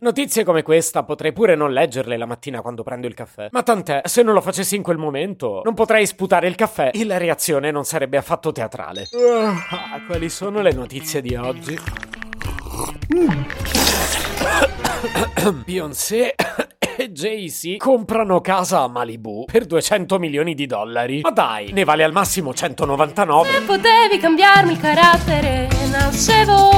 Notizie come questa potrei pure non leggerle la mattina quando prendo il caffè. Ma tant'è, se non lo facessi in quel momento, non potrei sputare il caffè e la reazione non sarebbe affatto teatrale. Uh, quali sono le notizie di oggi? Beyoncé e Jay-Z comprano casa a Malibu per 200 milioni di dollari. Ma dai, ne vale al massimo 199. Se potevi cambiarmi il carattere, nascevo.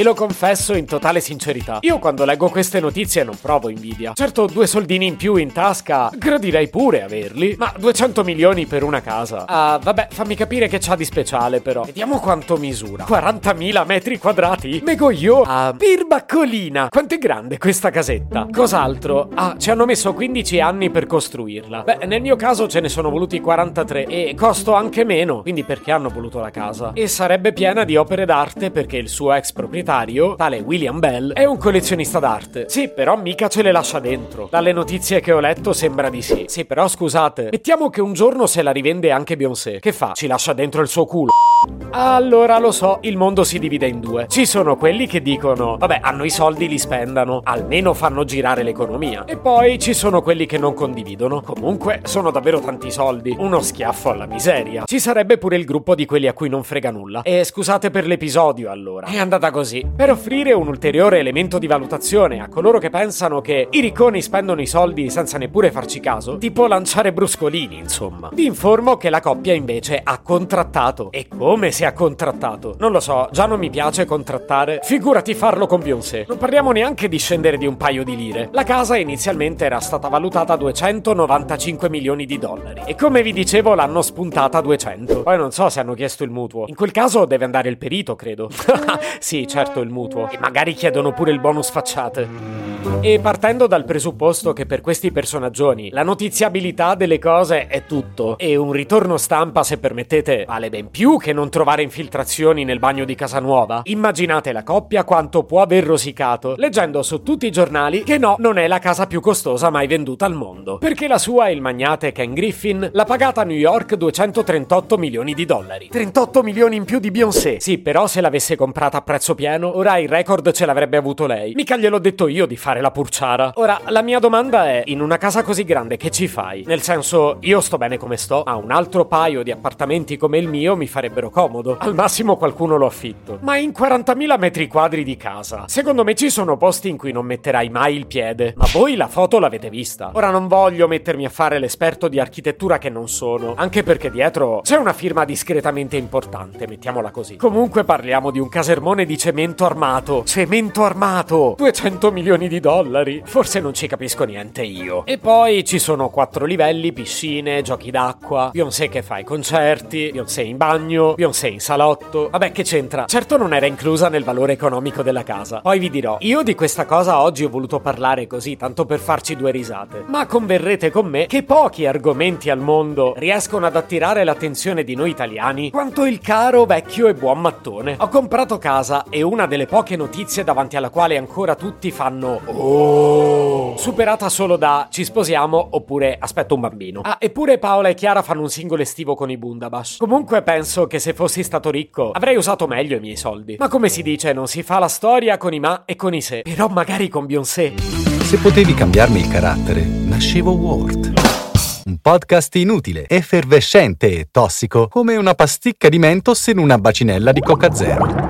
E lo confesso in totale sincerità. Io quando leggo queste notizie non provo invidia. Certo, due soldini in più in tasca, gradirei pure averli. Ma 200 milioni per una casa. Ah, vabbè, fammi capire che c'ha di speciale però. Vediamo quanto misura. 40.000 metri quadrati? Megoglio. Ah, birbaccolina. Quanto è grande questa casetta? Cos'altro? Ah, ci hanno messo 15 anni per costruirla. Beh, nel mio caso ce ne sono voluti 43 e costo anche meno. Quindi perché hanno voluto la casa? E sarebbe piena di opere d'arte perché il suo ex proprietario proprietario, tale William Bell, è un collezionista d'arte. Sì, però mica ce le lascia dentro. Dalle notizie che ho letto sembra di sì. Sì, però scusate, mettiamo che un giorno se la rivende anche Beyoncé. Che fa? Ci lascia dentro il suo culo. Allora lo so, il mondo si divide in due. Ci sono quelli che dicono, vabbè, hanno i soldi, li spendano, almeno fanno girare l'economia. E poi ci sono quelli che non condividono. Comunque, sono davvero tanti soldi. Uno schiaffo alla miseria. Ci sarebbe pure il gruppo di quelli a cui non frega nulla. E scusate per l'episodio, allora. È andata così. Per offrire un ulteriore elemento di valutazione a coloro che pensano che i ricconi spendono i soldi senza neppure farci caso, tipo lanciare bruscolini, insomma. Vi informo che la coppia invece ha contrattato. E come si ha contrattato? Non lo so, già non mi piace contrattare. Figurati farlo con Beyoncé. Non parliamo neanche di scendere di un paio di lire. La casa inizialmente era stata valutata a 295 milioni di dollari. E come vi dicevo l'hanno spuntata a 200. Poi non so se hanno chiesto il mutuo. In quel caso deve andare il perito, credo. sì, certo, il mutuo. E magari chiedono pure il bonus facciate. E partendo dal presupposto che per questi personaggioni la notiziabilità delle cose è tutto, e un ritorno stampa, se permettete, vale ben più che non trovare infiltrazioni nel bagno di casa nuova, immaginate la coppia quanto può aver rosicato, leggendo su tutti i giornali che no, non è la casa più costosa mai venduta al mondo, perché la sua e il magnate Ken Griffin l'ha pagata a New York 238 milioni di dollari. 38 milioni in più di Beyoncé. Sì, però se l'avesse comprata a prezzo pieno, ora il record ce l'avrebbe avuto lei. Mica gliel'ho detto io di fare la purciara. Ora, la mia domanda è, in una casa così grande che ci fai? Nel senso, io sto bene come sto, ma un altro paio di appartamenti come il mio mi farebbero comodo. Al massimo qualcuno lo affitto. Ma in 40.000 metri quadri di casa, secondo me ci sono posti in cui non metterai mai il piede. Ma voi la foto l'avete vista. Ora non voglio mettermi a fare l'esperto di architettura che non sono, anche perché dietro c'è una firma discretamente importante, mettiamola così. Comunque parliamo di un casermone di cemento armato. Cemento armato! 200 milioni di dollari. Forse non ci capisco niente io. E poi ci sono quattro livelli, piscine, giochi d'acqua, Beyoncé che fa i concerti, Beyoncé in bagno, Beyoncé in salotto. Vabbè, che c'entra? Certo non era inclusa nel valore economico della casa. Poi vi dirò, io di questa cosa oggi ho voluto parlare così, tanto per farci due risate. Ma converrete con me che pochi argomenti al mondo riescono ad attirare l'attenzione di noi italiani quanto il caro vecchio e buon mattone. Ho comprato casa e una delle poche notizie davanti alla quale ancora tutti fanno Oh! Superata solo da ci sposiamo oppure aspetto un bambino. Ah, eppure Paola e Chiara fanno un singolo estivo con i Bundabash. Comunque penso che se fossi stato ricco avrei usato meglio i miei soldi. Ma come si dice, non si fa la storia con i ma e con i se. Però magari con Beyoncé. Se potevi cambiarmi il carattere, nascevo Ward. Un podcast inutile, effervescente e tossico, come una pasticca di mentos in una bacinella di Coca Zero.